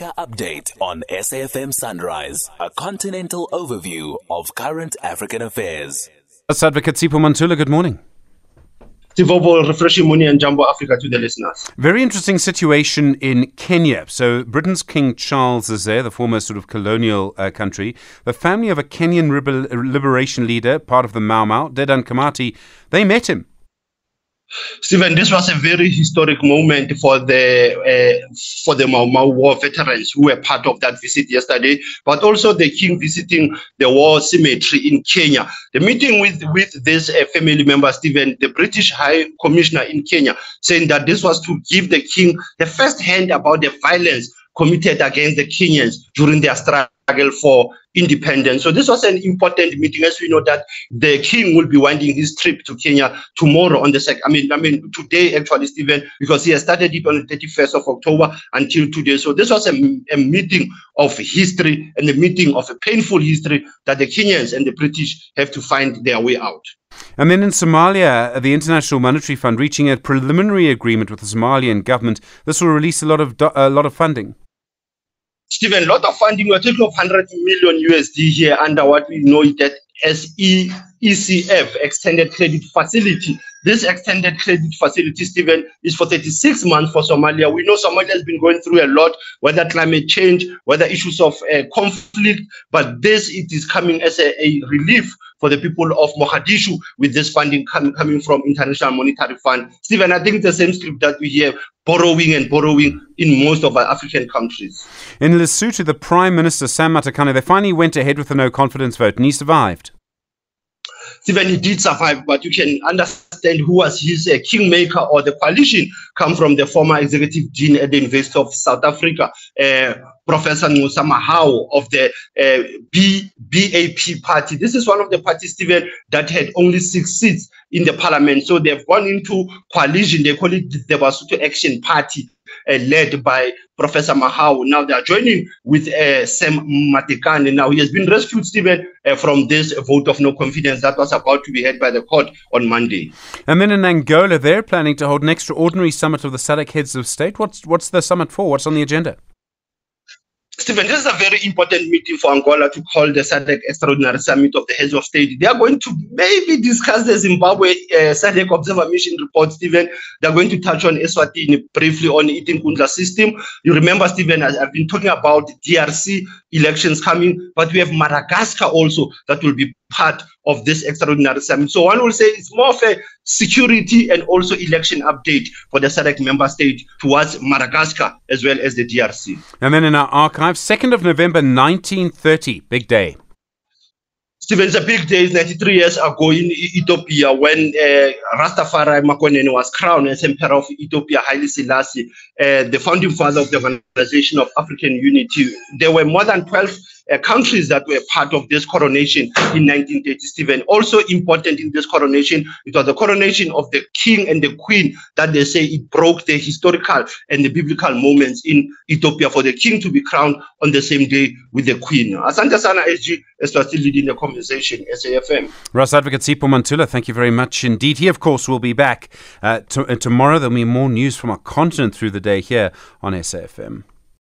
Africa Update on SAFM Sunrise, a continental overview of current African affairs. That's Advocate Sipho Mantula, good morning. Tivobo, refreshing morning and Jambo Africa to the listeners. Very interesting situation in Kenya. So, Britain's King Charles is there, the former sort of colonial uh, country. The family of a Kenyan liberation leader, part of the Mau Mau, Dedan Kimathi, they met him Stephen, this was a very historic moment for the uh, for the Mau Mau War veterans who were part of that visit yesterday, but also the king visiting the war cemetery in Kenya. The meeting with with this uh, family member, Stephen, the British High Commissioner in Kenya, saying that this was to give the king the first hand about the violence committed against the Kenyans during their struggle for independence. So this was an important meeting, as we know that the king will be winding his trip to Kenya tomorrow on the second. I mean, I mean today actually, Stephen, because he has started it on the 31st of October until today. So this was a, a meeting of history and a meeting of a painful history that the Kenyans and the British have to find their way out. And then in Somalia, the International Monetary Fund reaching a preliminary agreement with the Somalian government. This will release a lot of do- a lot of funding. Stephen, a lot of funding. We're talking of 100 million USD here under what we know that as e- ECF, Extended Credit Facility. This extended credit facility, Stephen, is for 36 months for Somalia. We know Somalia has been going through a lot, whether climate change, whether issues of uh, conflict, but this it is coming as a, a relief for the people of Mogadishu with this funding com- coming from International Monetary Fund. Stephen, I think the same script that we hear borrowing and borrowing in most of our African countries. In Lesotho, the Prime Minister Sam Matekane, they finally went ahead with a no confidence vote and he survived. Stephen, he did survive, but you can understand who was his uh, kingmaker or the coalition come from the former executive dean at the University of South Africa, uh, Professor Nqosa Mahao of the uh, B, BAP party. This is one of the parties, Stephen, that had only six seats in the parliament. So they've gone into coalition. They call it the Basotho Action Party led by Professor Mahao. Now they are joining with uh, Sam Matekane. Now he has been rescued, Stephen, uh, from this vote of no confidence that was about to be held by the court on Monday. And then in Angola, they're planning to hold an extraordinary summit of the SADC heads of state. What's what's the summit for? What's on the agenda? Stephen, this is a very important meeting for Angola to call the SADC Extraordinary Summit of the Heads of State. They are going to maybe discuss the Zimbabwe uh, SADC Observer Mission report, Stephen. They're going to touch on Eswatini briefly on the Kundla system. You remember, Stephen, I've been talking about DRC elections coming, but we have Madagascar also that will be part of this extraordinary summit. So one will say it's more of a security and also election update for the SADC member state towards Madagascar as well as the DRC. And then in our archive, 2nd of November 1930, big day. Stephen, it's a big day. It's 93 years ago in Ethiopia when uh, Ras Tafari Makonnen was crowned as Emperor of Ethiopia, Haile Selassie, uh, the founding father of the Organization of African Unity. There were more than 12 uh, countries that were part of this coronation in 1930, Stephen. Also important in this coronation, it was the coronation of the king and the queen that they say it broke the historical and the biblical moments in Ethiopia for the king to be crowned on the same day with the queen. Asante sana SG, as still leading the conversation, SAFM. Ross Advocate Sipho Mantula, thank you very much indeed. He, of course, will be back uh, uh, tomorrow. There'll be more news from our continent through the day here on SAFM.